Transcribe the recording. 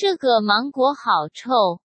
这个芒果好臭